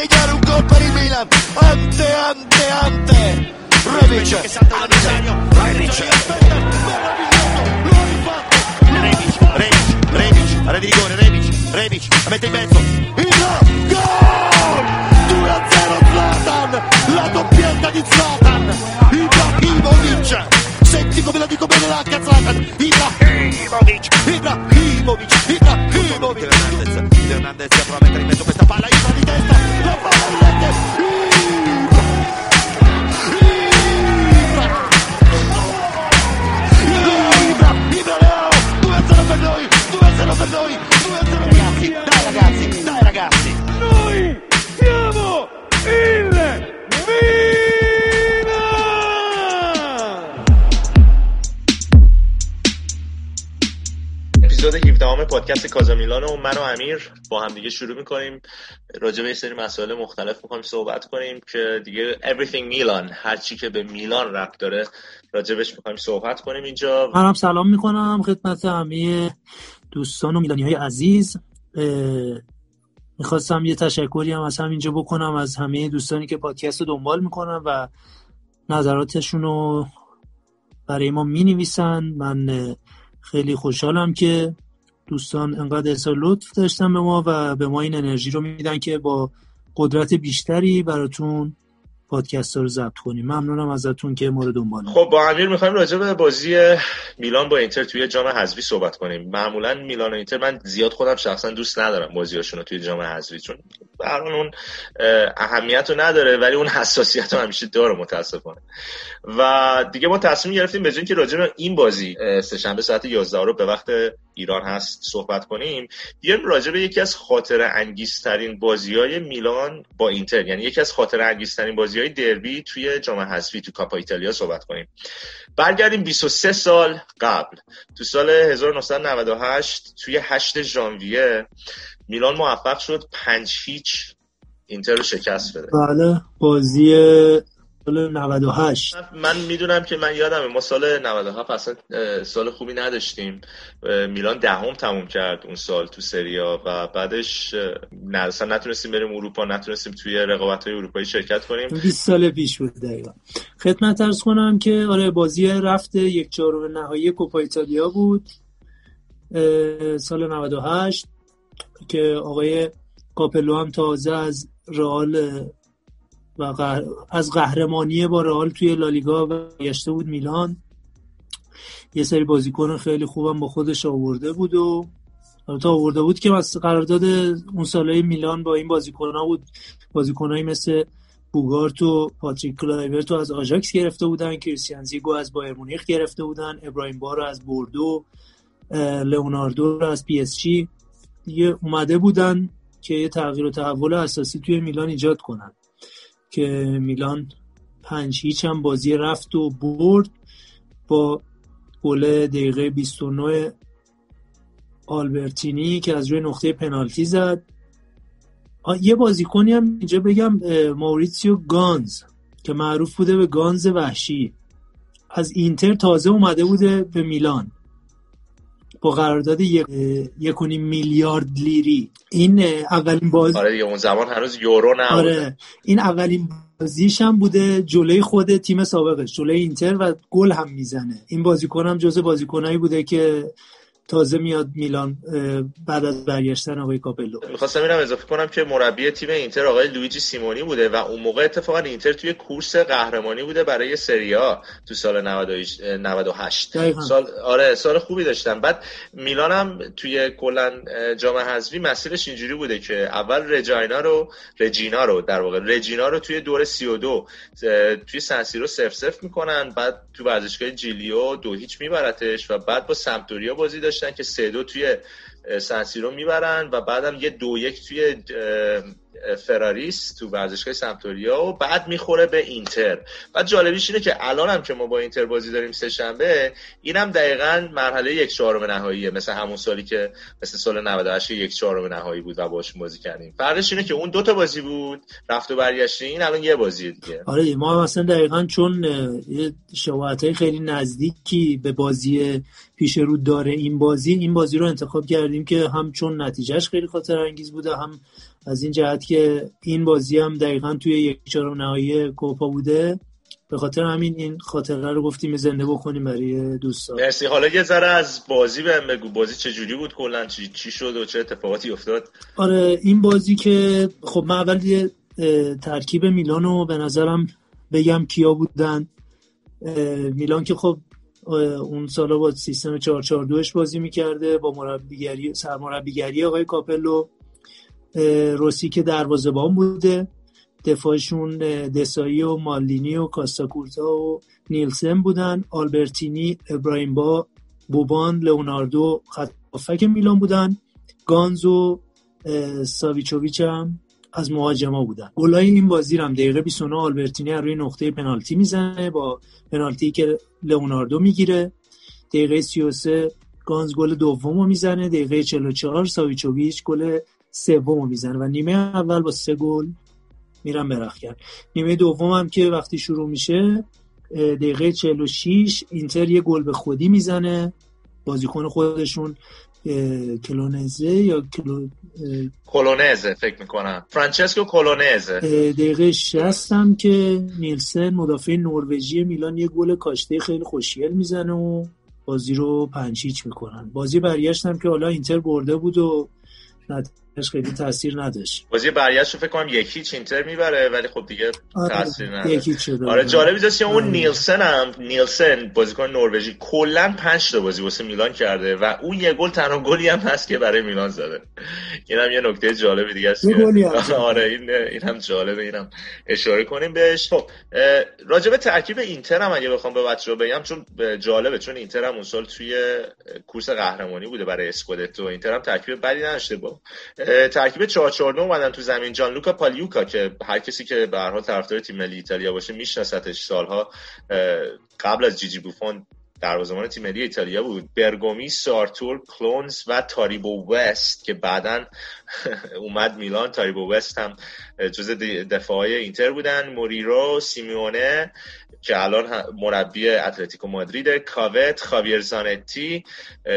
segnare un gol per il Milan. Ante ante ante. Rebic l'avversario Rebic Rebic Rebic area di rigore Rebic Rebic la mette in mezzo. Il gol! 2-0 Zlatan. La doppietta di Zlatan. Ibrahimovic. Senti come la dico bene la Zlatan. Ibrahimovic. Ibrahimovic. Ibrahimovic. Hernandez Hernandez prova a mettere in mezzo questa palla 17 پادکست کازا میلان و من و امیر با هم دیگه شروع می‌کنیم. راجع به یه سری مسائل مختلف می‌خوایم صحبت کنیم که دیگه everything میلان هر چی که به میلان ربط داره راجبش می‌خوایم صحبت کنیم اینجا. منم سلام می‌کنم خدمت همه دوستان و میلانی های عزیز می‌خواستم یه تشکری هم از همینجا بکنم از همه دوستانی که پادکست رو دنبال می‌کنن و نظراتشون رو برای ما می من خیلی خوشحالم که دوستان انقدر احسان لطف داشتن به ما و به ما این انرژی رو میدن که با قدرت بیشتری براتون پادکست رو ضبط کنیم. ممنونم ازتون که ما رو دنبال خب با امیر می‌خوایم راجع به بازی میلان با اینتر توی جام حذفی صحبت کنیم. معمولا میلان و اینتر من زیاد خودم شخصا دوست ندارم بازیاشون رو توی جام حذفی چون برای اون اهمیت رو نداره ولی اون حساسیت رو همیشه داره متاسفانه. و دیگه ما تصمیم گرفتیم به که راجع به این بازی سهشنبه ساعت 11 رو به وقت ایران هست صحبت کنیم بیایم راجع به یکی از خاطر انگیزترین بازی های میلان با اینتر. یعنی یکی از خاطر انگیزترین بازی های دربی توی جام حذفی تو کاپا ایتالیا صحبت کنیم. برگردیم 23 سال قبل. تو سال 1998 توی 8 ژانویه میلان موفق شد 5 هیچ اینتر رو شکست بده. بله بازی سال 98 من می‌دونم که من یادمه ما سال 97 اصلا سال خوبی نداشتیم. میلان دهم تموم کرد اون سال تو سریا و بعدش اصلا نتونستیم بریم اروپا نتونستیم توی رقابت های اروپایی شرکت کنیم. 20 سال پیش بود دقیقا. خدمت ارز کنم که آره بازی رفت یک چهارم نهایی کوپا ایتالیا بود سال 98 که آقای کاپلو هم تازه از رئال و از قهرمانی با رئال توی لالیگا برگشته بود میلان. یه سری بازیکن خیلی خوبم با خودش آورده بود و تا آورده بود که قرارداد اون سالهای میلان با این بازیکن بود. بازیکنهایی مثل بوگارده و پاتریک کلایورت از آژاکس گرفته بودن کریستیان زیگو از بایرن مونیخ گرفته بودن ابراهیم با از بوردو لئوناردو رو از پی اس جی دیگه اومده بودن که یه تغییر و تحول اساسی توی میلان ایجاد کنن. که میلان پنج هیچ هم بازی رفت و برد با گل دقیقه 29 آلبرتینی که از روی نقطه پنالتی زد. یه بازیکنی هم اینجا بگم موریتسیو گانز که معروف بوده به گانز وحشی. از اینتر تازه اومده بوده به میلان. با قرارداد یک میلیارد لیری. این اولین بازی آره دیگه اون زمان هنوز یورو نبوده. آره. این اولین بازیش هم بوده جلوی خود تیم سابقش جلوی اینتر و گل هم می‌زنه. این بازیکن هم جزء بازیکنایی بوده که تازه میاد میلان بعد از برگشتن آقای کاپلو. می‌خواستم اینم اضافه کنم که مربی تیم اینتر آقای لویجی سیمونی بوده و اون موقع اتفاقا اینتر توی کورس قهرمانی بوده برای سریا تو سال 98 سال آره سال خوبی داشتن. بعد میلان هم توی کلا جام حذفی مسیرش اینجوری بوده که اول رجاینا رو رجینا رو در واقع رجینا رو توی دور 32 توی سنسیرو 0 0 می‌کنن. بعد تو ورزشگاه جیلیو دو هیچ میبرتش و بعد با سمتوریا بازی داشت. داشتن که سه دو توی سنسیرو می‌برن و بعدم یه دو یک توی فراریس تو ورزشگاه سمتوریا و بعد می‌خوره به اینتر. بعد جالبیش اینه که الان هم که ما با اینتر بازی داریم سه شنبه اینم دقیقا مرحله یک چهارم نهاییه. مثل همون سالی که مثل سال 98 یک چهارم نهایی بود و باش بازی کردیم. فرقش اینه که اون دوتا بازی بود رفت و برگشت این الان یه بازی دیگه. آره ما مثلا دقیقا چون یه شباهت خیلی نزدیکی به بازی پیش رو داره این بازی این بازی رو انتخاب کردیم که هم چون نتیجهش خیلی خاطر انگیز بوده هم از این جهت که این بازی هم دقیقا توی یک چهارم نهایی کوپا بوده. به خاطر همین این خاطره رو گفتیم زنده بکنیم برای دوستان. مرسی. حالا یه ذره از بازی بهم بگو. بازی چه جوری بود؟ کلا چی چی شد و چه اتفاقاتی افتاد؟ آره این بازی که خب من اول یه ترکیب میلانو به نظرم بگم کیا بودن. میلان که خب اون سالا با سیستم 442 بازی می‌کرده با مربیگری سرمربیگری آقای کاپلو. روسی که دروازه‌بان بوده. دفاعشون دسایی و مالینی و کاستاکورتا و نیلسن بودن. آلبرتینی ابراهیم با بوبان لئوناردو خط میلان بودن. گانز و ساویچوویچ هم. از مهاجما بودن. گلای این بازی هم دقیقه 29 آلبرتینی روی نقطه پنالتی می‌زنه با پنالتی که لئوناردو می‌گیره. دقیقه 33 گانز گل دوم رو می‌زنه. دقیقه 44 ساویچوویچ گل سوم می‌زنه و نیمه اول با سه گل میرن برخ نیمه دوم هم که وقتی شروع میشه دقیقه 46 اینتر یه گل به خودی می‌زنه. بازیکن خودشون کلونزه یا کلو... کلونزه فکر می‌کنم. فرانچسکو کلونزه. دقیقه 60 هم که نیلسن مدافع نروژی میلان یه گل کاشته خیلی خوشگل می‌زنه و بازی رو پنچیچ می‌کنن. بازی برگشت هم که حالا اینتر برده بود و خیلی تاثیر نداشت. بازی برگشت فکر کنم یکی اینتر می‌بره ولی خب دیگه آره تاثیر نداره. یکی شده آره جالبی داشت اون آره. نیلسن هم نیلسن بازیکن نروژی کلا 5 تا بازی واسه میلان کرده و اون یه گل تنها گلی هم هست که برای میلان زده. اینم یه نکته جالبی دیگه است آره این این هم جالبه اینم اشاره کنیم بهش. خب راجب ترکیب اینتر هم اگه بخوام به بچه‌ها بگم چون جالبه چون اینتر هم اون سال توی کورس قهرمانی بوده برای اسکودتو. اینتر هم ترکیب بدی نداشته با ترکیب 4 اومدن تو زمین. جان لوکا پالیوکا که هر کسی که به هر حال طرفدار تیم ملی ایتالیا باشه میشناستش سالها. قبل از جیجی بوفون دروازه‌بان تیم ملی ایتالیا بود. برگومی سارتور کلونز و تاریبو وست که بعدا اومد میلان. تاریبو وست هم جز دفاعی اینتر بودن. موریرو سیمیونه که الان مربی اتلتیکو مادرید کاوت خاویر زانتی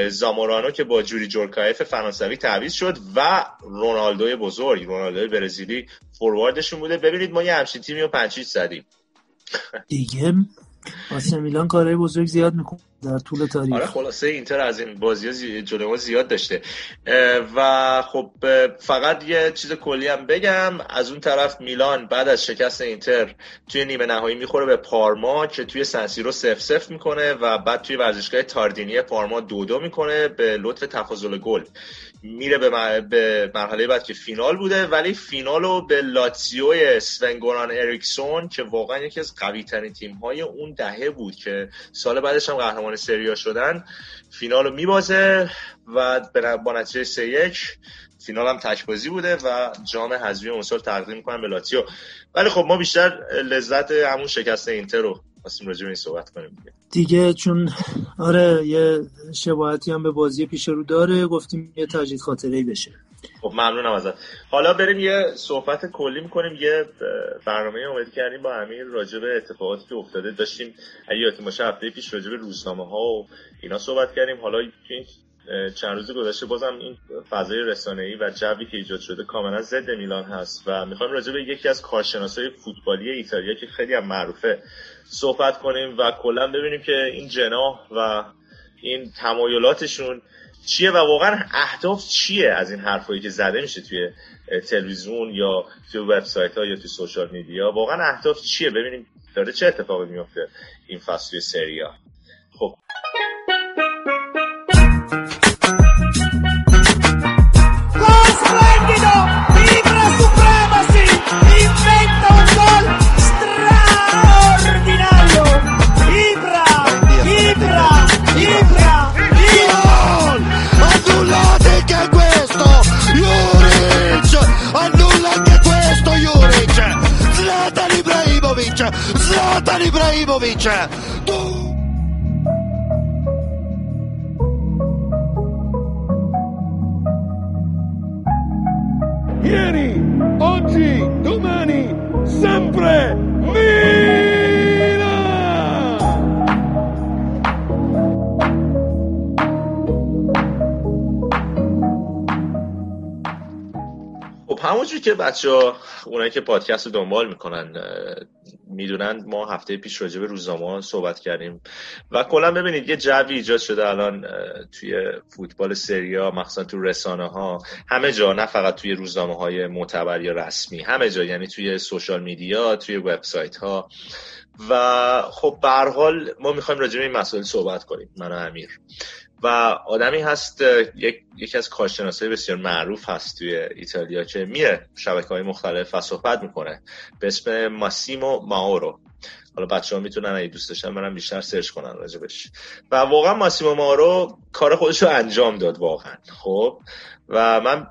زامورانو که با جوری جورکایف فرانسوی تعویض شد و رونالدو بزرگ. رونالدو برزیلی فورواردشون بوده. ببینید ما یه همچین تیمی رو پنچیچ زدیم. دیگه واسه میلان کارهای بزرگ زیاد می‌کنه در طول تاریخ. آره خلاصه اینتر از این بازی ما زیاد داشته. و خب فقط یه چیز کلی هم بگم. از اون طرف میلان بعد از شکست اینتر توی نیمه نهایی می‌خوره به پارما که توی سنسیرو صفر صفر می‌کنه و بعد توی ورزشگاه تاردینی پارما دو دو می‌کنه به لطف تفاضل گل. میره به, به مرحله بعد که فینال بوده ولی فینال رو به لاتزیو سون گوران اریکسون که واقعا یکی از قوی ترین تیم های اون دهه بود که سال بعدش هم قهرمان سریا شدن فینال رو میبازه و با نتیجه سه یک فینال هم تکبازی بوده و جام حذفی اون سال تقدیم می‌کنن به لاتزیو. ولی خب ما بیشتر لذت همون شکست اینتر رو خواستیم راجع این صحبت کنیم دیگه. چون آره یه شباهتی هم به بازی پیش رو داره گفتیم یه تجدید خاطره ای بشه. خب ممنونم ازت. حالا بریم یه صحبت کلی می‌کنیم یه برنامه اومدی کردیم با امیر راجع به اتفاقاتی که افتاده. داشتیم یادتون باشه هفته پیش راجع به روزنامه ها و اینا صحبت کردیم. حالا چند روز گذشته بازم این فضای رسانه‌ای و جوی که ایجاد شده کاملا ضد میلان هست و می‌خوایم راجع به یکی از کارشناسای فوتبالی ایتالیا که خیلی هم معروفه صحبت کنیم و کلا ببینیم که این جناح و این تمایلاتشون چیه و واقعا اهداف چیه از این حرفایی که زده میشه توی تلویزیون یا توی وبسایت ها یا توی سوشال میدیا؟ واقعا اهداف چیه؟ ببینیم داره چه اتفاقی میفته این فصل توی سریا Zlatan Ibrahimovic tu... Ieri, oggi, domani, sempre Milan! همونجور که بچه ها اونایی که پادکست رو دنبال می‌کنن می‌دونن ما هفته پیش راجع به روزنامه صحبت کردیم. و کلا ببینید یه جوی ایجاد شده الان توی فوتبال سریا مخصوصا تو رسانه ها همه جا نه فقط توی روزنامه های معتبر یا رسمی همه جا یعنی توی سوشال میدیا توی وبسایت ها و خب به حال ما می‌خوایم راجع به این مسائل صحبت کنیم من و امیر. و آدمی هست یک، یکی از کارشناسای بسیار معروف هست توی ایتالیا که میره شبکه های مختلف و صحبت می‌کنه. به اسم ماسیمو ماورو. حالا بچه ها می‌تونن اگه دوست داشتن منم بیشتر سرچ کنن راجبش. و واقعا ماسیمو ماورو کار خودش رو انجام داد واقعا خب؟ و من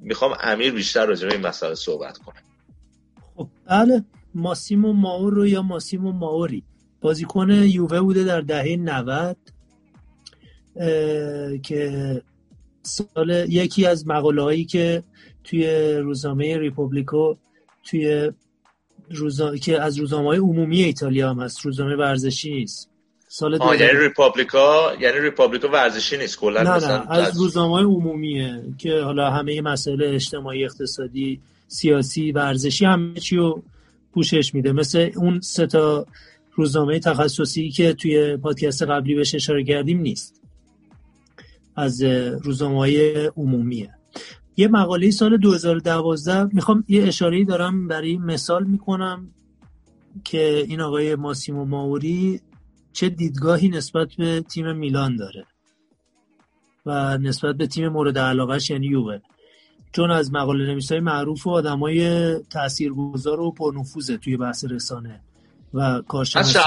می‌خوام امیر بیشتر راجع به این مسئله صحبت کنه. خب بله. ماسیمو ماورو یا ماسیمو ماوری. بازیکن یووه بوده در دهه 90 که سال یکی از مقاله هایی که توی روزنامه ریپوبلیکو توی روزا... که از روزنامه های عمومی ایتالیا هم هست روزنامه ورزشی نیست. سال دو یعنی ریپابلیکا یعنی ریپابلیکا ورزشی نیست کلا نه نه از روزنامه های عمومیه که حالا همه مسائل اجتماعی اقتصادی سیاسی ورزشی همه چی رو پوشش میده. مثل اون سه تا روزنامه تخصصی که توی پادکست قبلی بهش اشاره کردیم نیست. از روزنامه عمومیه. یه مقاله سال 2012 می‌خوام یه اشاره دارم برای مثال می‌کنم که این آقای ماسیمو ماوری چه دیدگاهی نسبت به تیم میلان داره و نسبت به تیم مورد علاقهش یعنی یووه. چون از مقاله نویس های معروف و آدم های تاثیرگذار و پرنفوذه توی بحث رسانه و کارشناسی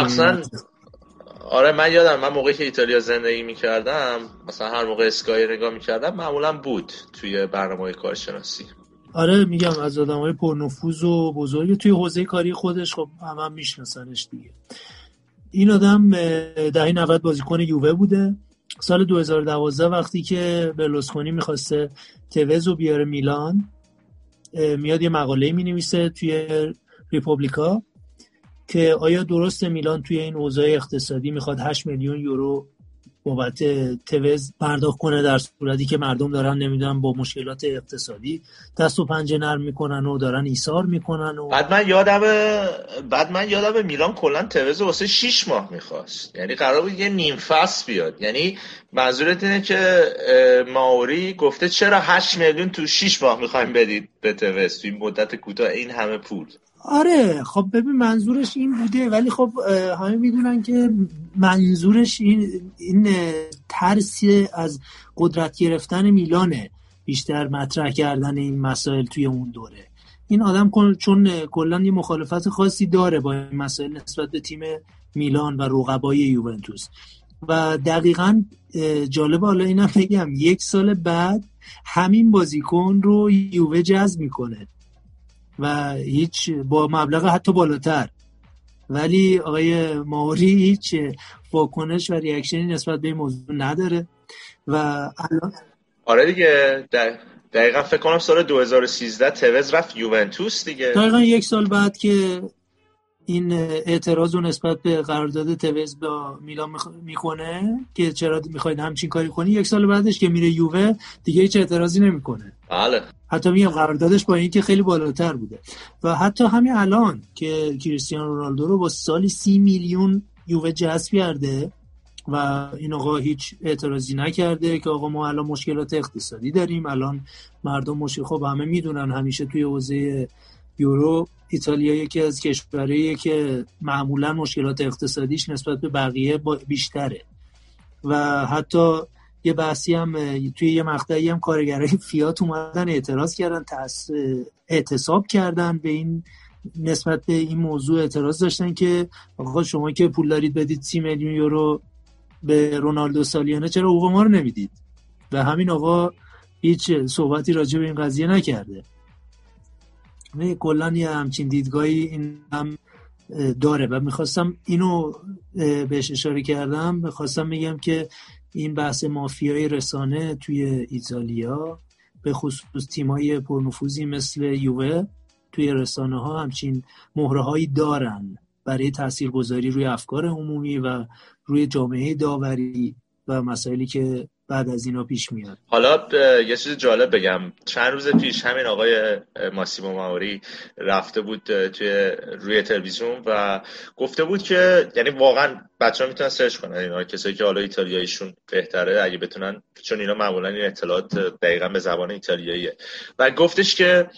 آره من یادم من موقعی که ایتالیا زندگی می‌کردم مثلا هر موقع اسکای نگاه می‌کردم معمولا بود توی برنامه کارشناسی. آره میگم از آدم های پرنفوذ و بزرگ توی حوزه کاری خودش خب هم, هم میشناسنش دیگه. این آدم دهه 90 بازیکن یووه بوده. سال 2012 وقتی که برلوسکونی می‌خواسته توز و بیاره میلان میاد یه مقاله می نویسه توی ریپوبلیکا که آیا درست میلان توی این اوضاع اقتصادی می‌خواد 8 میلیون یورو بابت توز پرداخت کنه در صورتی که مردم دارن نمی‌دونم با مشکلات اقتصادی دست و پنجه نرم می‌کنن و دارن ایثار می‌کنن و بعد من یادم بعد من یادم میلان کلا توز واسه 6 ماه می‌خواست. یعنی قرار بود یه نیم فصل بیاد. یعنی منظورت اینه که ماوری گفته چرا 8 میلیون تو 6 ماه می‌خوایم بدید به توز؟ توی مدت کوتاه این همه پول. آره خب ببین منظورش این بوده ولی خب همه می‌دونن که منظورش این این ترسی از قدرت گرفتن میلانه بیشتر مطرح کردن این مسائل توی اون دوره. این آدم چون کلا یه مخالفت خاصی داره با این مسائل نسبت به تیم میلان و رقبای یوونتوس. و دقیقا جالب حالا اینم بگم یک سال بعد همین بازیکن رو یووه جذب می‌کنه. و هیچ با مبلغ حتی بالاتر. ولی آقای ماوری هیچ واکنش و ریاکشنی نسبت به این موضوع نداره. و الان آره دیگه دقیقا فکر کنم سال 2013 توز رفت یوونتوس دیگه. دقیقا یک سال بعد که این اعتراض رو نسبت به قرارداد توز با میلان می‌کنه که چرا می‌خواید همچین کاری کنی؟ یک سال بعدش که میره یووه دیگه هیچ اعتراضی نمی‌کنه. بله. حتی میگم قراردادش با اینکه خیلی بالاتر بوده. و حتی همین الان که کریستیانو رونالدو رو با سالی سی میلیون یووه جذب کرده و این آقا هیچ اعتراضی نکرده که آقا ما الان مشکلات اقتصادی داریم الان مردم مشکل خب همه می‌دونن همیشه توی حوزه یورو ایتالیا یکی از کشورهایی که معمولا مشکلات اقتصادیش نسبت به بقیه بیشتره. و حتی یه بحثی هم توی یه مقطعی هم کارگرای فیات اومدن اعتراض کردن اعتصاب کردن به این نسبت به این موضوع اعتراض داشتن که آقا شما که پول دارید بدید سی میلیون یورو به رونالدو سالیانه چرا حقوق ما رو نمی‌دید؟ و همین آقا هیچ صحبتی راجع به این قضیه نکرده. کلا یه همچین دیدگاهی این هم داره. و می‌خواستم اینو بهش اشاره کردم. می‌خواستم بگم که این بحث مافیای رسانه توی ایتالیا به خصوص تیمای پرنفوذی مثل یووه توی رسانه ها همچین مهره هایی دارن. برای تاثیرگذاری روی افکار عمومی و روی جامعه داوری و مسائلی که بعد از اینا پیش میاد. حالا یه چیز جالب بگم. چند روز پیش همین آقای ماسیمو ماوری رفته بود توی روی تلویزیون و گفته بود که یعنی واقعا بچه ها می‌تونن سرچ کنن اینا. کسایی که حالا ایتالیاییشون بهتره اگه بتونن چون اینا معمولا این اطلاعات دقیقا به زبان ایتالیاییه. و گفتش که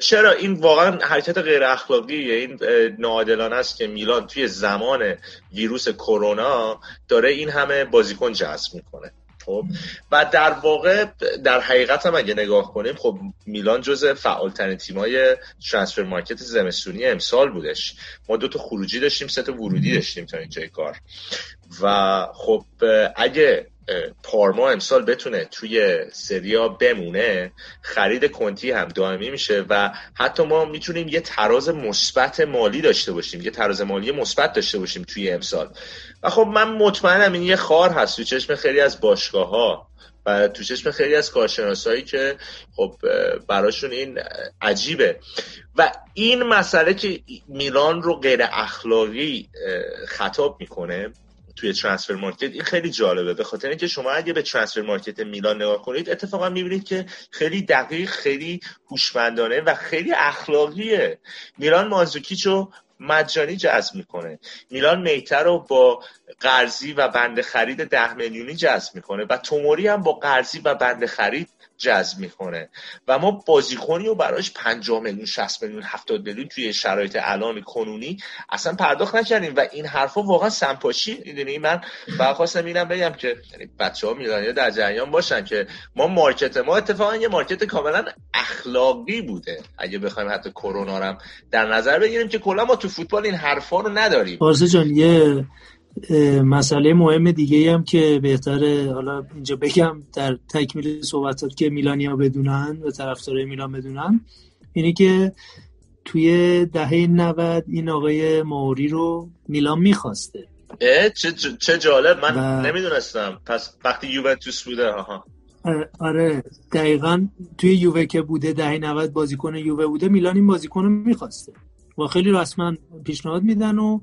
چرا این واقعا حرکت غیر اخلاقی این ناعادلانه است که میلان توی زمان ویروس کرونا داره این همه بازیکن جذب می‌کنه. خب و در واقع در حقیقت هم اگه نگاه کنیم خب میلان جز فعالترین تیمای ترانسفر مارکت زمستونی امسال بودش. ما دو تا خروجی داشتیم سه تا ورودی داشتیم تا اینجای کار. و خب اگه پارما امسال بتونه توی سریا بمونه خرید کنتی هم دائمی میشه و حتی ما می‌تونیم یه تراز مثبت مالی داشته باشیم یه تراز مالی مثبت داشته باشیم توی امسال. و خب من مطمئنم این یه خار هست تو چشم خیلی از باشگاه ها و تو چشم خیلی از کارشناسایی که خب براشون این عجیبه. و این مسئله که میلان رو غیر اخلاقی خطاب می‌کنه توی ترانسفر مارکت این خیلی جالبه. به خاطر اینکه شما اگه به ترانسفر مارکت میلان نگاه کنید اتفاقا می‌بینید که خیلی دقیق خیلی هوشمندانه و خیلی اخلاقیه. میلان مازوکیچو مجانی جذب می‌کنه. میلان میتر رو با قرضی و بند خرید ده میلیونی جذب می‌کنه و توموری هم با قرضی و بند خرید جذب می‌کنه. و ما بازیکنی رو براش 50 میلیون 60 میلیون 70 میلیون توی شرایط الان کنونی اصلا پرداخت نکردیم. و این حرفا واقعا سمپاشی می‌دونی من؟ خواستم اینم بگم که یعنی بچه ها میلانیا در جریان باشن که ما مارکت ما اتفاقا یه مارکت کاملا اخلاقی بوده. اگه بخوایم حتی کرونا رو در نظر بگیریم که کلا ما تو فوتبال این حرفا رو نداریم. جان یه مسئله مهم دیگه هم که بهتره حالا اینجا بگم در تکمیل صحبتات که میلانیا بدونن و طرفدارای میلان بدونن اینه که توی دهه 90 این آقای موری رو میلان می‌خواسته. چه, چه جالب. من و... نمی‌دونستم. پس وقتی یوونتوس بوده آها. آره دقیقا توی یووه که بوده دهه 90 بازیکن یووه بوده میلان این بازیکن رو می‌خواسته. و خیلی رسما پیشنهاد میدن و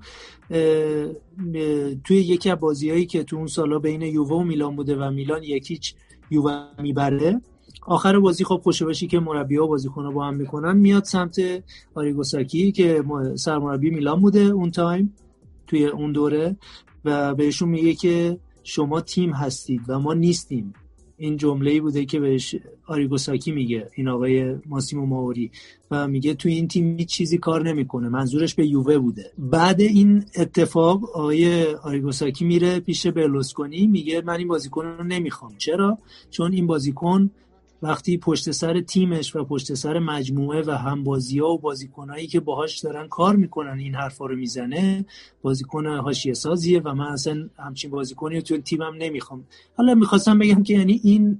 توی یکی از بازیهایی که تو اون سالا بین یووه و میلان بوده و میلان یکیچ یووه می‌بره آخر بازی خب خوشبشی که مربی ها بازیکن با هم می‌کنن. میاد سمت آریگوساکی که سرمربی میلان بوده اون تایم توی اون دوره و بهشون میگه که شما تیم هستید و ما نیستیم. این جمله بوده که بهش آریگوساکی میگه این آقای ماسیمو ماوری. و میگه تو این تیم هیچ چیزی کار نمی‌کنه منظورش به یووه بوده. بعد این اتفاق آقای آریگوساکی میره پیش برلوسکونی میگه من این بازیکن رو نمی‌خوام. چرا؟ چون این بازیکن وقتی پشت سر تیمش و پشت سر مجموعه و همبازی ها و بازیکنهایی که باهاش دارن کار می‌کنن این حرفا رو می‌زنه بازیکن حاشیه سازیه و من اصلا همچین بازیکنی تو تیمم نمی‌خوام. حالا می‌خواستم بگم که یعنی این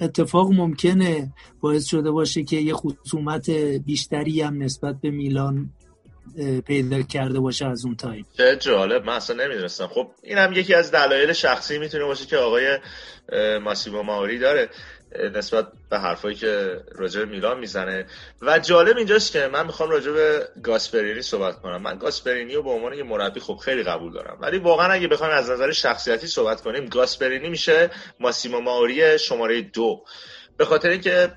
اتفاق ممکنه باعث شده باشه که یه خصومت بیشتری هم نسبت به میلان پیدا کرده باشه از اون تایم. چه جالب من اصلا نمی‌دونستم. خب این هم یکی از دلایل شخصی می‌تونه باشه که آقای ماسیمو ماوری داره. نسبت به حرفایی که راجع میلان می‌زنه. و جالب اینجاست که من می‌خوام راجع به گاسپرینی صحبت کنم. من گاسپرینی رو به عنوان یه مربی خب خیلی قبول دارم. ولی واقعا اگه بخوایم از نظر شخصیتی صحبت کنیم گاسپرینی میشه ماسیمو ماوری شماره دو. به خاطر اینکه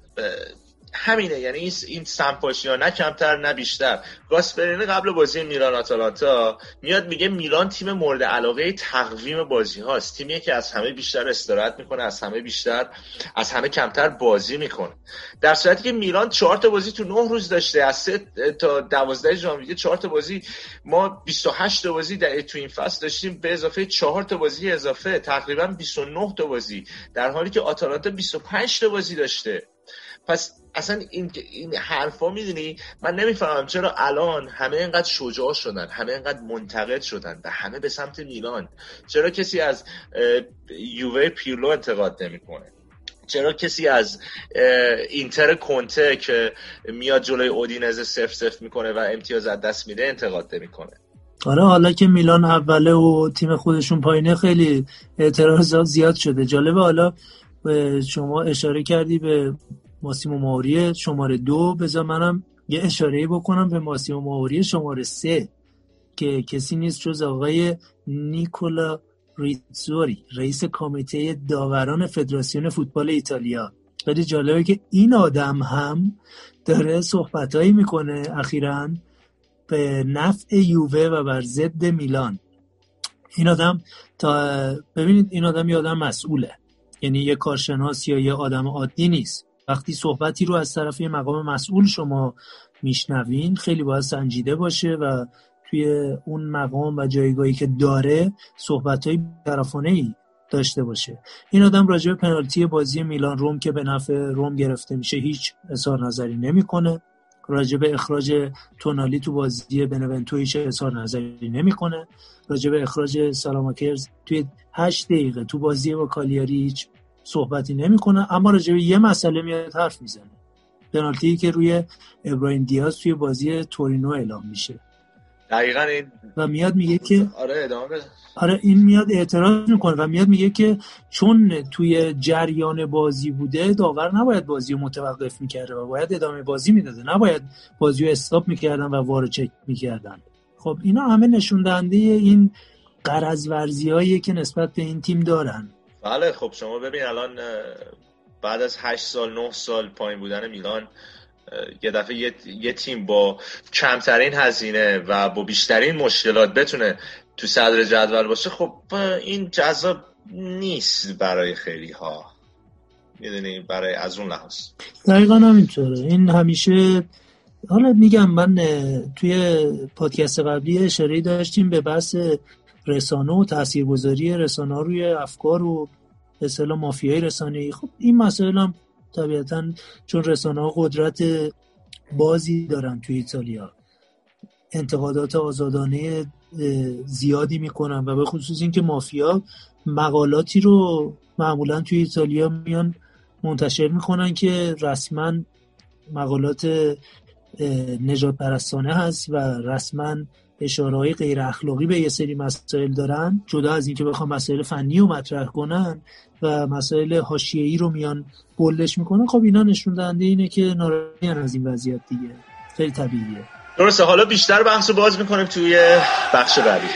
همینه یعنی این سمپاشی ها نه کمتر نه بیشتر. گاسپرینی قبل بازی میلان آتالانتا میاد میگه میلان تیم مورد علاقه تقویم بازی هاست. تیمی که از همه بیشتر استراحت می‌کنه از همه بیشتر از همه کمتر بازی می‌کنه. در صورتی که میلان چهار تا بازی تو نه روز داشته از سه تا دوازده ژانویه چهار تا بازی ما 28 تا بازی در تو این فصل داشتیم به اضافه چهار تا بازی اضافه تقریبا 29 تا بازی. در حالی که آتالانتا 25 تا بازی داشته. پس اصلا این این حرفا می‌دونی من نمی‌فهمم چرا الان همه اینقدر شجاع شدن همه اینقدر منتقد شدن و همه به سمت میلان. چرا کسی از یووه پیرلو انتقاد نمی‌کنه؟ چرا کسی از اینتر کنته که میاد جلوی اودینز سف سف می‌کنه و امتیاز از دست میده انتقاد نمی‌کنه؟ آره حالا که میلان اوله و تیم خودشون پایینه خیلی اعتراضات زیاد شده. جالبه حالا شما اشاره کردی به ماسیمو ماوری شماره دو. بذار منم یه اشاره بکنم به ماسیمو ماوری شماره سه که کسی نیست جز آقای نیکولا ریتزوری رئیس کمیته داوران فدراسیون فوتبال ایتالیا. خیلی جالبه که این آدم هم داره صحبتهایی می‌کنه اخیرا به نفع یووه و بر ضد میلان. این آدم تا ببینید این آدم یه آدم مسئوله. یعنی یه کارشناس یا یه آدم عادی نیست. وقتی صحبتی رو از طرف مقام مسئول شما میشنوین خیلی باید سنجیده باشه و توی اون مقام و جایگاهی که داره صحبت های داشته باشه. این آدم راجع به پنالتی بازی میلان روم که به نفع روم گرفته میشه هیچ اظهار نظری نمی‌کنه. راجع به اخراج تونالی تو بازی بنونتو هیچ اظهار نظری نمی‌کنه. راجع به اخراج سالاماکرز توی هشت دقیقه تو بازی با کالیاری هیچ صحبتی نمی‌کنه اما راجع به یه مسئله میاد حرف می‌زنه. پنالتی که روی ابراهیم دیاز توی بازی تورینو اعلام میشه. دقیقا این و میاد میگه که آره ادامه آره این میاد اعتراض می‌کنه و میاد میگه که چون توی جریان بازی بوده داور نباید بازی رو متوقف می‌کرده و باید ادامه بازی می‌داده. نباید بازی رو استاپ می‌کردن و وارو چک می‌کردن. خب اینا همه نشون دهنده این قرض ورزی که نسبت به این تیم دارن. بله خب شما ببین الان بعد از 8 سال 9 سال پایین بودن میلان یه دفعه یه،, تیم با کمترین هزینه و با بیشترین مشکلات بتونه تو صدر جدول باشه خب این جذاب نیست برای خیلی ها می‌دونی؟ برای از اون لحاظ. دقیقا همینطوره. این همیشه حالا میگم من توی پادکست قبلی اشاره داشتیم به بحث رسانه و تاثیرگذاری رسانه روی افکار و به مافیای رسانه خب این مسائل هم طبیعتا چون رسانه ها قدرت بازی دارن توی ایتالیا انتقادات آزادانه زیادی می‌کنن و به خصوص اینکه مافیا مقالاتی رو معمولا توی ایتالیا میان منتشر می‌کنن که رسما مقالات نجات پرستانه هست و رسما اشاره های غیر اخلاقی به یه سری مسائل دارن جدا از اینکه بخوام مسائل فنی رو مطرح کنن و مسائل حاشیه‌ای رو میان بولش می‌کنن خب اینا نشون دهنده اینه که ناراضیان از این وضعیت دیگه. خیلی طبیعیه. درسته. حالا بیشتر بحث رو باز می‌کنیم توی بخش بعدی.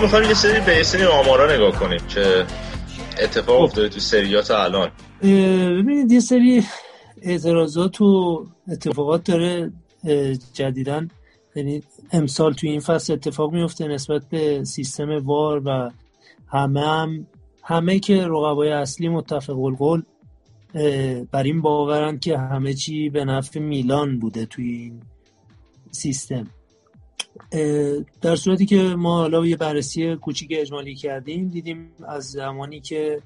می‌خوایم یه سری به سری آمارا نگاه کنیم که اتفاق خب. افتاده تو سریات الان. ببینید یه سری اعتراضات و اتفاقات داره جدیدن یعنی امسال تو این فصل اتفاق میفته نسبت به سیستم وار و همه هم همه که رقبای اصلی متفق القول بر این باورن که همه چی به نفع میلان بوده توی این سیستم. در صورتی که ما حالا یه بررسی کوچیک اجمالی کردیم دیدیم از زمانی که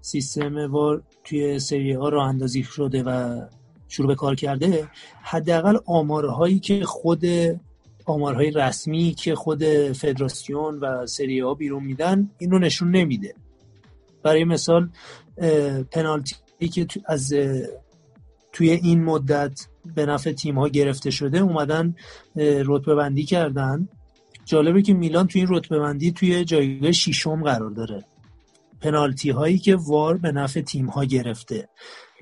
سیستم وار توی سری ها راه اندازی شده و شروع به کار کرده حداقل آمارهایی که خود آمارهای رسمی که خود فدراسیون و سری ها بیرون میدن این رو نشون نمیده. برای مثال پنالتی که از توی این مدت به نفع تیم ها گرفته شده اومدن رتبه بندی کردن. جالبه که میلان توی این رتبه بندی توی جایگاه ششم قرار داره. پنالتی هایی که وار به نفع تیم ها گرفته.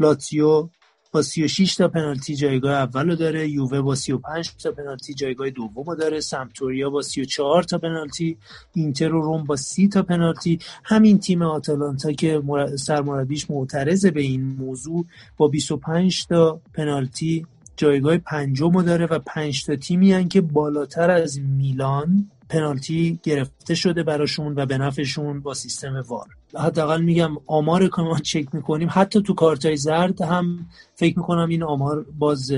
لاتیو با 36 تا پنالتی جایگاه اول داره یووه با 35 تا پنالتی جایگاه دوم داره سمتوریا با 34 تا پنالتی اینتر و روم با 30 تا پنالتی. همین تیم آتالانتا که سرمربیش معترض به این موضوع با 25 تا پنالتی جایگاه پنجم داره و 5 تا تیمی هن که بالاتر از میلان پنالتی گرفته شده براشون و به نفعشون با سیستم وار. حداقل میگم آمار که ما چک می‌کنیم. حتی تو کارتای زرد هم فکر می‌کنم این آمار باز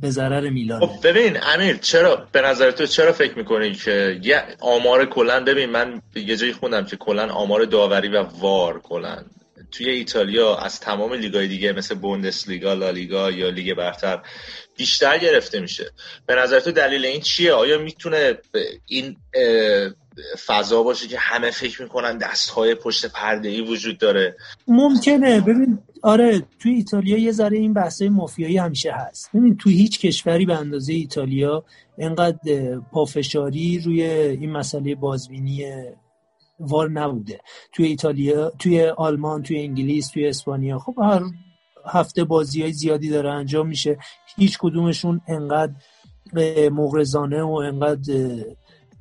به ضرر میلانه. خب ببین امیر چرا؟ به نظر تو چرا فکر می‌کنی که یه آمار کلا ببین من یه جایی خوندم که کلا آمار داوری و وار کلا توی ایتالیا از تمام لیگای دیگه مثل بوندسلیگا، لالیگا یا لیگ برتر بیشتر گرفته میشه. به نظر تو دلیل این چیه؟ آیا می‌تونه این فضا باشه که همه فکر می‌کنن دستهای پشت پرده ای وجود داره؟ ممکنه. ببین آره توی ایتالیا یه ذره این بحثای مافیایی همیشه هست. ببین توی هیچ کشوری به اندازه ایتالیا انقدر پافشاری روی این مسئله بازبینی وار نبوده. توی ایتالیا توی آلمان توی انگلیس توی اسپانیا. خب هر هفته بازی های زیادی داره انجام میشه. هیچ کدومشون انقدر مغرزانه و انقدر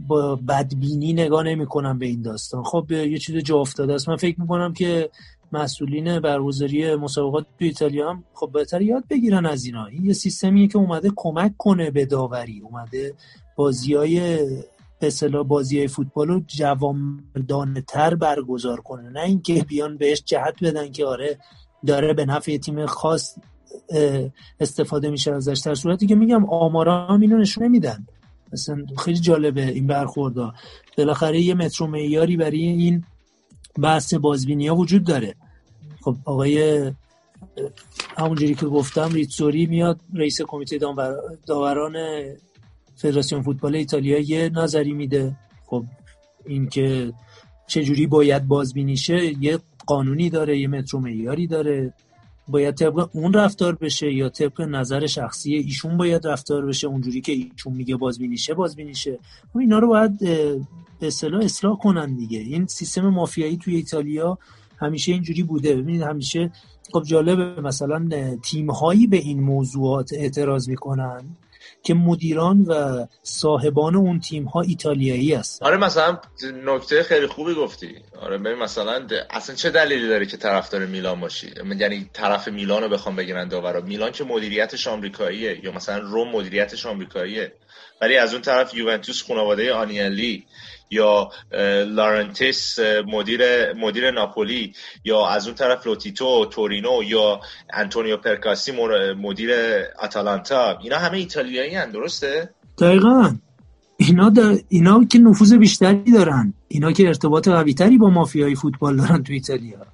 با بدبینی نگاه نمی‌کنم به این داستان. خب یه چیز جا افتاده است. من فکر می‌کنم که مسئولین برگزاری مسابقات تو ایتالیا هم خب بهتر یاد بگیرن از اینا. این یه سیستمیه که اومده کمک کنه به داوری. اومده بازی های به بازی های فوتبال رو جوامردانه تر برگزار کنه. نه اینکه بیان بهش جهت بدن که آره داره به نفع تیم خاص استفاده میشه ازش. در صورتی که میگم آمارا هم اینو نشون نمیدن. مثلا خیلی جالبه این برخوردا. بالاخره یه مترو معیاری برای این بحث بازبینی ها وجود داره. خب آقای همونجوری که گفتم ریتسوری میاد رئیس کمیته داوران فدراسیون فوتبال ایتالیا یه نظری میده. خب اینکه چجوری باید بازبینی شه یه قانونی داره یه مترو معیاری داره. باید طبق اون رفتار بشه یا طبق نظر شخصی ایشون باید رفتار بشه؟ اونجوری که ایشون میگه بازبینیشه بازبینیشه خب اینا رو باید به اصطلاح اصلاح کنن دیگه. این سیستم مافیایی توی ایتالیا همیشه اینجوری بوده. ببینید همیشه خب جالبه مثلا تیم هایی به این موضوعات اعتراض می‌کنن. که مدیران و صاحبان اون تیم ها ایتالیایی هست آره مثلا نکته خیلی خوبی گفتی. آره ببین مثلا اصلا چه دلیلی داره که طرفدار میلان باشی؟ یعنی طرف میلان رو بخوام بگیرن داورا. میلان که مدیریتش آمریکاییه یا مثلا روم مدیریتش آمریکاییه. ولی از اون طرف یوونتوس خانواده آنیلی یا لارنتیس مدیر مدیر ناپولی یا از اون طرف لوتیتو تورینو یا انتونیو پرکاسی مدیر آتالانتا. اینا همه ایتالیایی هن درسته؟ دقیقا. اینا در... اینا که نفوذ بیشتری دارن. اینا که ارتباط قوی تری با مافیای فوتبال دارن تو ایتالیا.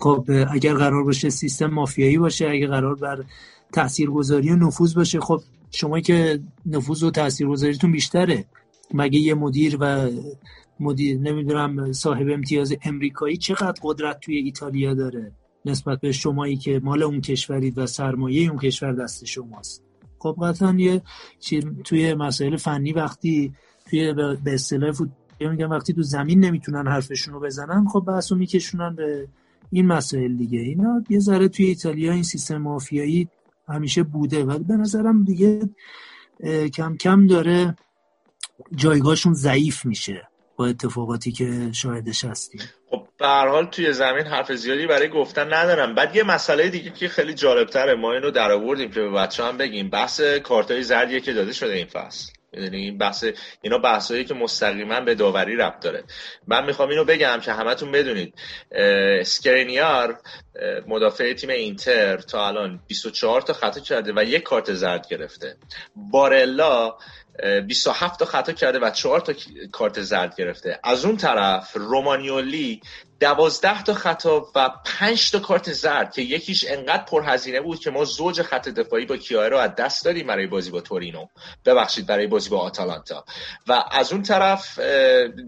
خب اگر قرار باشه سیستم مافیایی باشه اگر قرار بر تاثیرگذاری و نفوذ باشه خب شما که نفوذ و تاثیرگذاریتون بیشتره. مگه یه مدیر و مدیر نمی‌دونم صاحب امتیاز امریکایی چقدر قدرت توی ایتالیا داره نسبت به شمایی که مال اون کشورید و سرمایه اون کشور دست شماست؟ خب قطعا یه توی مسائل فنی وقتی توی به اصطلاح میگم وقتی تو زمین نمی‌تونن حرفشون رو بزنن خب بحث رو میکشونن به این مسائل دیگه. اینا یه ذره توی ایتالیا این سیستم مافیایی همیشه بوده و به نظرم دیگه کم کم داره جایگاهشون ضعیف میشه با اتفاقاتی که شاهدش هستیم. خب به هر حال توی زمین حرف زیادی برای گفتن ندارم. بعد یه مسئله دیگه که خیلی جالب تره ما اینو در آوردیم که به بچه هم بگیم. بحث کارتای زردیه که داده شده این فصل. می‌دونی؟ این بحث اینا بحثایی که مستقیما به داوری ربط داره. من می‌خوام اینو بگم که همتون بدونید اسکرینیار مدافع تیم اینتر تا الان 24 تا خطا کرده و یک کارت زرد گرفته. بارلا 27 تا خطا کرده و 4 تا کارت زرد گرفته. از اون طرف رومانیولی دوازده تا خطا و پنج تا کارت زرد که یکیش انقدر پرهزینه بود که ما زوج خط دفاعی با کیاره رو از دست دادیم برای بازی با تورینو. ببخشید برای بازی با آتالانتا. و از اون طرف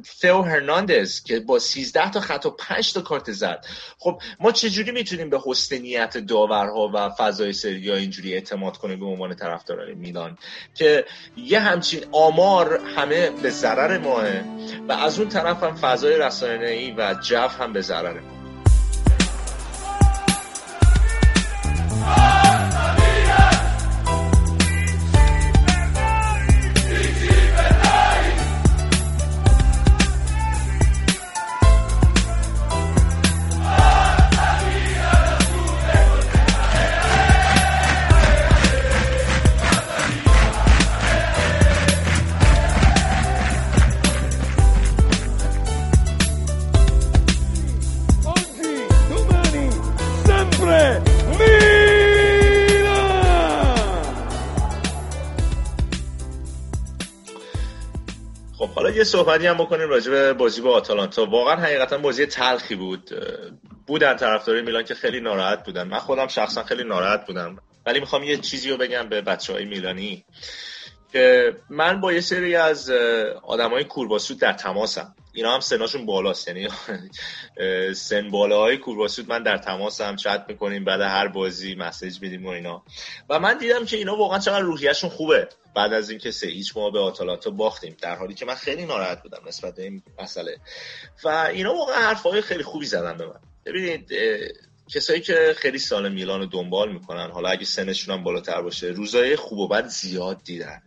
فئو هرناندز که با 13 تا خط و 5 تا کارت زرد. خب ما چجوری می‌تونیم به حسن نیت داورها و فضای سری اینجوری اعتماد کنیم به عنوان طرفداران میلان؟ که یه همچین آمار همه به ضرر ماه. و از اون طرف هم فضای رسانه‌ای و جو هم به ضرر صحبتی هم بکنیم راجع به بازی با آتالانتا. واقعا حقیقتا بازی تلخی بود. بودن طرفدارای میلان که خیلی ناراحت بودن. من خودم شخصا خیلی ناراحت بودم. ولی می‌خوام یه چیزی رو بگم به بچه های میلانی که من با یه سری از آدمای کورباسود در تماسم. اینا هم سناشون بالاست. یعنی سن بالاهای کورباسود من در تماسم چت می‌کنیم بعد هر بازی مسیج میدیم و اینا. و من دیدم که اینا واقعا چقدر روحیهشون خوبه. بعد از اینکه سه هیچ ما به آتالانتا باختیم در حالی که من خیلی ناراحت بودم نسبت به این مسئله. و اینا واقعا حرفای خیلی خوبی زدن به من. ببینید کسایی که خیلی سال میلان رو دنبال می‌کنن حالا اگه سنشون هم بالاتر باشه روزای خوب و بد زیاد دیدن.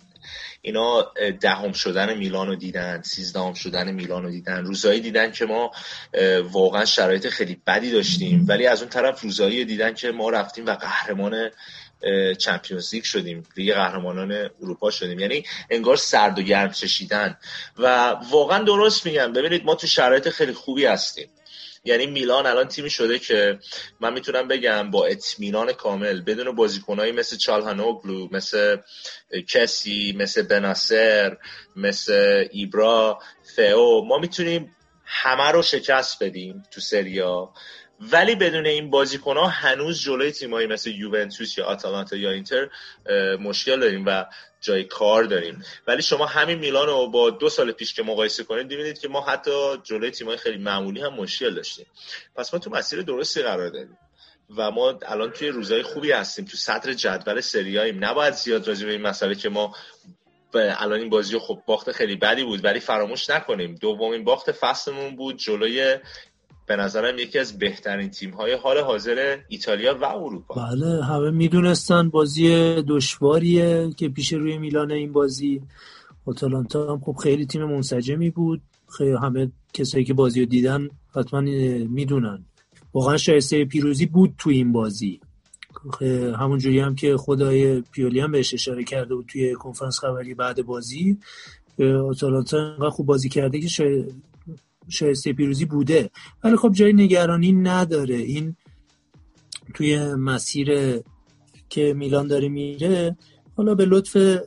اینا دهم شدن میلان رو دیدن سیزدهم شدن میلان رو دیدن. روزایی دیدن که ما واقعا شرایط خیلی بدی داشتیم. ولی از اون طرف روزایی دیدن که ما رفتیم و قهرمان چمپیونز لیگ شدیم. لیگ قهرمانان اروپا شدیم. یعنی انگار سرد و گرم چشیدن. و واقعا درست میگم. ببینید ما تو شرایط خیلی خوبی هستیم. یعنی میلان الان تیمی شده که من می‌تونم بگم با اطمینان کامل بدون بازیکنایی مثل چالهانوگلو مثل کسی مثل بناسر مثل ایبرا فئو ما می‌تونیم همه رو شکست بدیم تو سریا ولی بدون این بازیکن ها هنوز جلوی تیمایی مثل یوونتوس یا آتالانتا یا اینتر مشکل داریم و جای کار داریم. ولی شما همین میلان رو با دو سال پیش که مقایسه کنید ببینید که ما حتی جلوی تیمای خیلی معمولی هم مشکل داشتیم. پس ما تو مسیر درستی قرار داریم و ما الان توی روزای خوبی هستیم تو سطر جدول سریاییم نباید زیاد راجع به این مسئله که ما الان این بازی خب باخت خیلی بدی بود ولی فراموش نکنیم. دومین باخت فصلمون بود جلوی به نظرم یکی از بهترین تیم های حال حاضر ایتالیا و اروپا. بله همه می‌دونستن بازی دشواریه که پیش روی میلان این بازی. آتالانتا هم خب خیلی تیم منسجمی بود. خیلی همه کسایی که بازی رو دیدن حتما می‌دونن. واقعا شایسته پیروزی بود تو این بازی. همونجوری هم که خدای پیولی هم بهش اشاره کرده بود توی کنفرانس خبری بعد بازی. آتالانتا انقدر خوب بازی کرده که شایسته پیروزی بوده. ولی خب جای نگرانی نداره. این توی مسیر که میلان داره میره حالا به لطف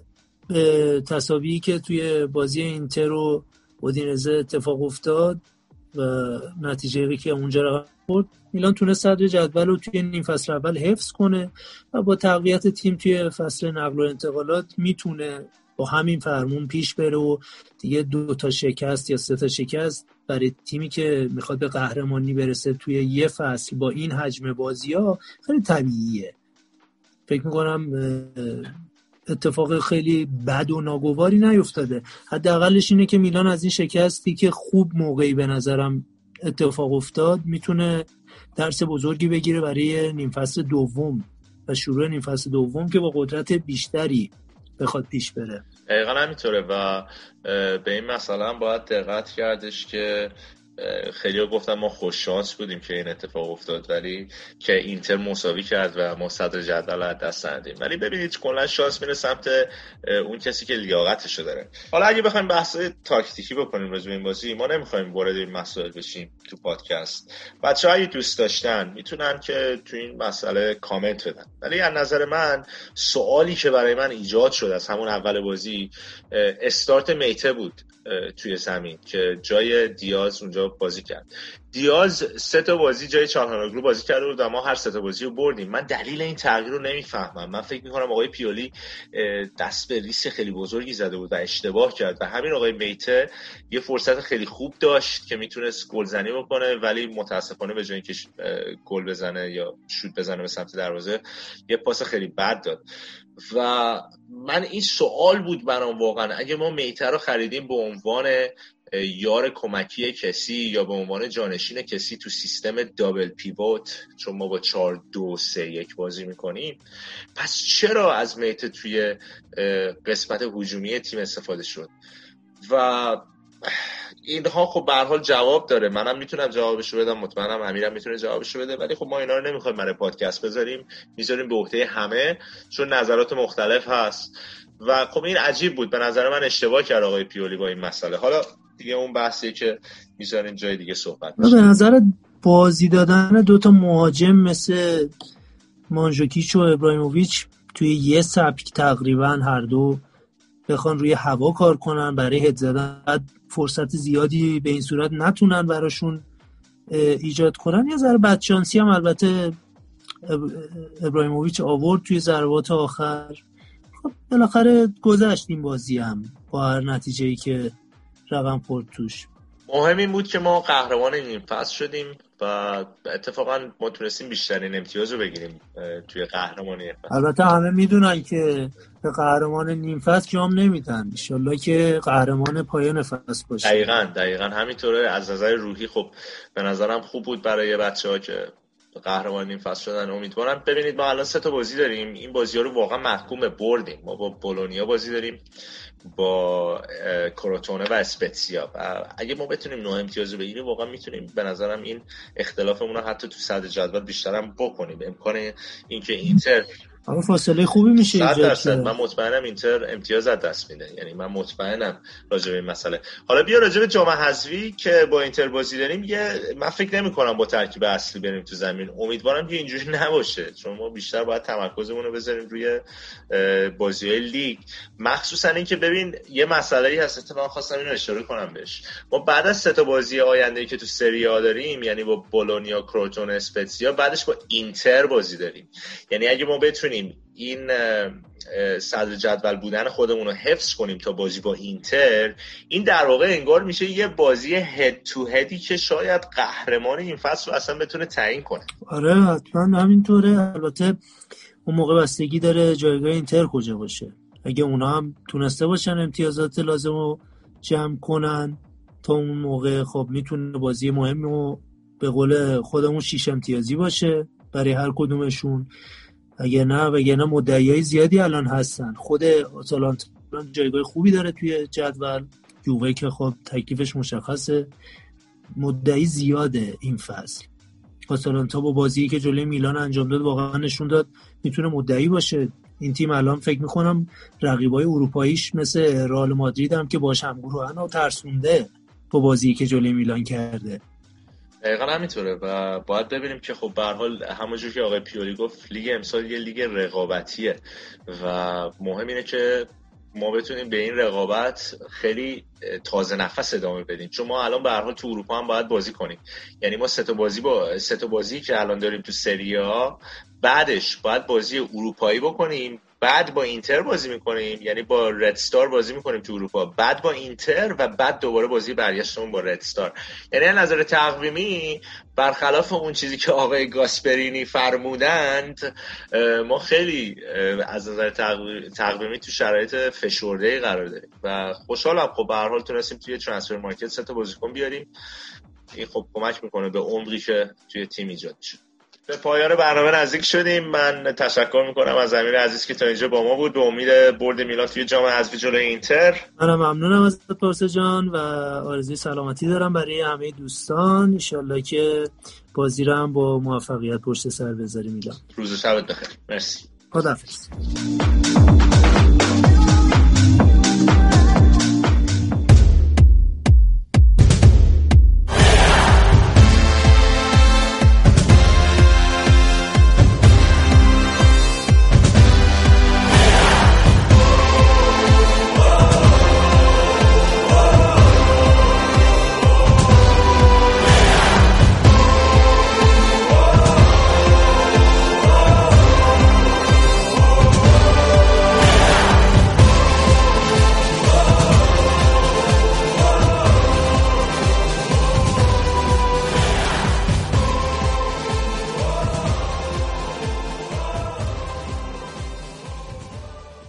تصاوی که توی بازی اینتر و اودینزه اتفاق افتاد و نتیجه که اونجا رو برد میلان تونه صدر جدول رو توی نیم فصل اول حفظ کنه و با تقویت تیم توی فصل نقل و انتقالات می‌تونه با همین فرمون پیش بره و دیگه دو تا شکست یا سه تا شکست برای تیمی که می‌خواد به قهرمانی برسه توی یه فصل با این حجم بازی ها خیلی طبیعیه. فکر می‌کنم اتفاق خیلی بد و ناگواری نیفتاده. حداقلش اینه که میلان از این شکستی که خوب موقعی به نظرم اتفاق افتاد می‌تونه درس بزرگی بگیره برای نیم فصل دوم و شروع نیم فصل دوم که با قدرت بیشتری بخواد پیش بره. دقیقا همینطوره و به این مسئله هم باید دقت کردش که خیلی گفتن ما خوششانس بودیم که این اتفاق افتاد ولی که اینتر مساوی کرد و ما صدر جدول از دست ندیم ولی ببینید کلا شانس میره سمت اون کسی که لیاقتشو داره. حالا اگه بخوایم بحث تاکتیکی بکنیم راجع این بازی ما نمی‌خوایم وارد این مسائل بشیم تو پادکست. بچه هایی دوست داشتن می‌تونن که تو این مسئله کامنت بدن. ولی از نظر من سوالی که برای من ایجاد شد از همون اول بازی استارت میته بود. توی زمین که جای دیاز اونجا بازی کرد. دیاز سه تا بازی جای چالهانوگلو بازی کرده بود و ما هر سه تا بازی رو بردیم. من دلیل این تغییر رو نمی‌فهمم. من فکر می‌کنم آقای پیولی دست به ریس خیلی بزرگی زده بود و اشتباه کرد. و همین آقای میته یه فرصت خیلی خوب داشت که می‌تونست گلزنی بکنه ولی متاسفانه به جای اینکه گل بزنه یا شوت بزنه به سمت دروازه یه پاس خیلی بد داد. و من این سوال بود برام واقعا. اگه ما میته رو خریدیم به عنوان یار کمکی کسی یا به عنوان جانشین کسی تو سیستم دابل پیوت چون ما با چار دو سه یک بازی می‌کنیم. پس چرا از میت توی قسمت هجومی تیم استفاده شد؟ و اینها خب به حال جواب داره. منم می‌تونم جوابشو بدم مطمئنم امیرم می‌تونه جوابشو بده ولی خب ما اینا رو نمی‌خوایم برای پادکست بذاریم. می‌ذاریم به عهده همه چون نظرات مختلف هست. و خب این عجیب بود. به نظر من اشتباه کرد آقای پیولی با این مسئله. حالا دیگه اون بحثی که می‌ذارین جای دیگه صحبت به نظر بازی دادن دوتا مهاجم مثل مانجوکیچ و ابراهیموویچ توی یه سبک تقریبا هر دو بخوان روی هوا کار کنن برای هد زدن فرصت زیادی به این صورت نتونن براشون ایجاد کنن. یه ذره بدشانسی هم البته ابراهیموویچ آورد توی ضربات آخر. خب بالاخره گذشت این بازی هم با هر نتیجه ای که رقم خورد توش. مهم این بود که ما قهرمان این فصل شدیم و اتفاقا ما تونستیم بیشترین امتیاز رو بگیریم توی قهرمانی فصل. البته همه می‌دونن که به قهرمان نیم فصل جام نمیدن. انشالله که قهرمان پایان فصل باشه. دقیقا دقیقا. همینطوره. از نظر روحی خب به نظرم خوب بود برای بچه ها که قهرمان این فصل شدن امیدوارم. ببینید ما الان سه تا بازی داریم. این بازی ها رو واقعا محکوم بردیم. ما با بولونیا بازی داریم با کروتونه و اسپتسیا. و اگه ما بتونیم نوع امتیاز رو بگیریم واقعا می‌تونیم به نظرم این اختلافمون رو حتی تو صدر جدول بیشتر هم بکنیم. امکان اینکه اینتر اما فاصله خوبی میشه صد درصد. من مطمئنم اینتر امتیاز از دست میده. یعنی من مطمئنم راجع به این مسئله. حالا بیا راجع به جام حذفی که با اینتر بازی داریم. یه من فکر نمی کنم با ترکیب اصلی بریم تو زمین. امیدوارم که اینجوری نباشه. چون ما بیشتر باید تمرکزمون رو بذاریم روی بازی های لیگ. مخصوصا اینکه ببین یه مسئله ای هست اتفاقا خواستم اینو اشاره کنم بهش. ما بعد از سه تا بازی آینده که تو سری آ داریم یعنی با بولونیا کروتون اسپتسیا بعدش با اینتر بازی داریم. یعنی اگه ما بتونیم این صدر جدول بودن خودمون رو حفظ کنیم تا بازی با اینتر این در واقع انگار میشه یه بازی هد تو هدی که شاید قهرمان این فصل رو اصلا بتونه تعیین کنه. آره حتما همینطوره. البته اون موقع بستگی داره جایگاه اینتر کجا باشه. اگه اونا هم تونسته باشن امتیازات لازم رو جمع کنن تا اون موقع خب می‌تونه بازی مهمی و به قول خودمون شیش امتیازی باشه برای هر کدومشون. اگه نه وگه نه مدعی زیادی الان هستن. خود آتالانتا جایگاه خوبی داره توی جدول. یووه که خب تکلیفش مشخصه. مدعی زیاده این فصل. آتالانتا با بازی که جلوی میلان انجام داد واقعا نشون داد می‌تونه مدعی باشه. این تیم الان فکر می‌کنم رقیبای اروپاییش مثل رئال مادرید هم که باش همگروهن و ترسونده با بازی که جلوی میلان کرده. دقیقا همینطوره و باید ببینیم که خب به حال همونجور که آقای پیولی گفت لیگ امسال یه لیگ رقابتیه و مهم اینه که ما بتونیم به این رقابت خیلی تازه نفس ادامه بدیم. چون ما الان به هر حال تو اروپا هم باید بازی کنیم. یعنی ما سه بازی با سه بازی که الان داریم تو سری ها بعدش باید بازی اروپایی بکنیم. بعد با اینتر بازی می‌کنیم. یعنی با رد ستار بازی می‌کنیم تو اروپا. بعد با اینتر و بعد دوباره بازی برگشتمون با رد ستار یعنی از نظر تقویمی برخلاف اون چیزی که آقای گاسپرینی فرمودند ما خیلی از نظر تقویمی تو شرایط فشرده قرار داریم. و خوشحالم. خب به هر حال تونستیم توی ترانسفر مارکت سه تا بازیکن بیاریم. این خب کمک می‌کنه به عمقی که توی تیم ایجاد شد به پایان برنامه نزدیک شدیم. من تشکر می‌کنم از امیر عزیز که تا اینجا با ما بود. به امید برد میلان توی جام حذفی جلوی اینتر. منم ممنونم از پارسا جان و آرزوی سلامتی دارم برای همه دوستان. انشالله که بازی رو هم با موفقیت پشت سر بذاریم. میدم روز شبت بخیر. مرسی. خداحافظ.